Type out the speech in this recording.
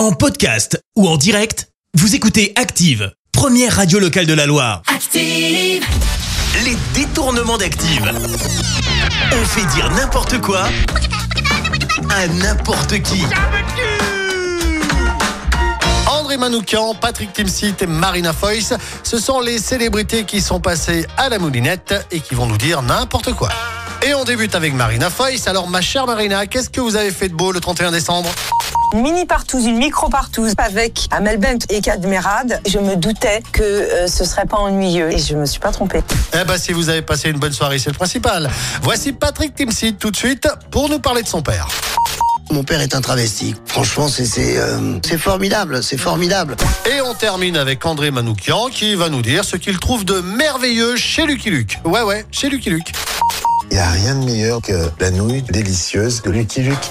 En podcast ou en direct, vous écoutez Active, première radio locale de la Loire. Active. Les détournements d'Active. On fait dire n'importe quoi à n'importe qui. André Manoukian, Patrick Timsit et Marina Foïs, ce sont les célébrités qui sont passées à la moulinette et qui vont nous dire n'importe quoi. Et on débute avec Marina Foïs. Alors ma chère Marina, qu'est-ce que vous avez fait de beau le 31 décembre? Mini partouze, une micro partouze avec Amel Bent et Cadmerade. Je me doutais que euh, ce serait pas ennuyeux et je me suis pas trompée. Eh ben si vous avez passé une bonne soirée, c'est le principal. Voici Patrick Timsit tout de suite pour nous parler de son père. Mon père est un travesti. Franchement, c'est c'est euh, c'est formidable, c'est formidable. Et on termine avec André Manoukian qui va nous dire ce qu'il trouve de merveilleux chez Lucky Luke. Ouais ouais, chez Lucky Luke. Il n'y a rien de meilleur que la nouille délicieuse de Lucky Luke.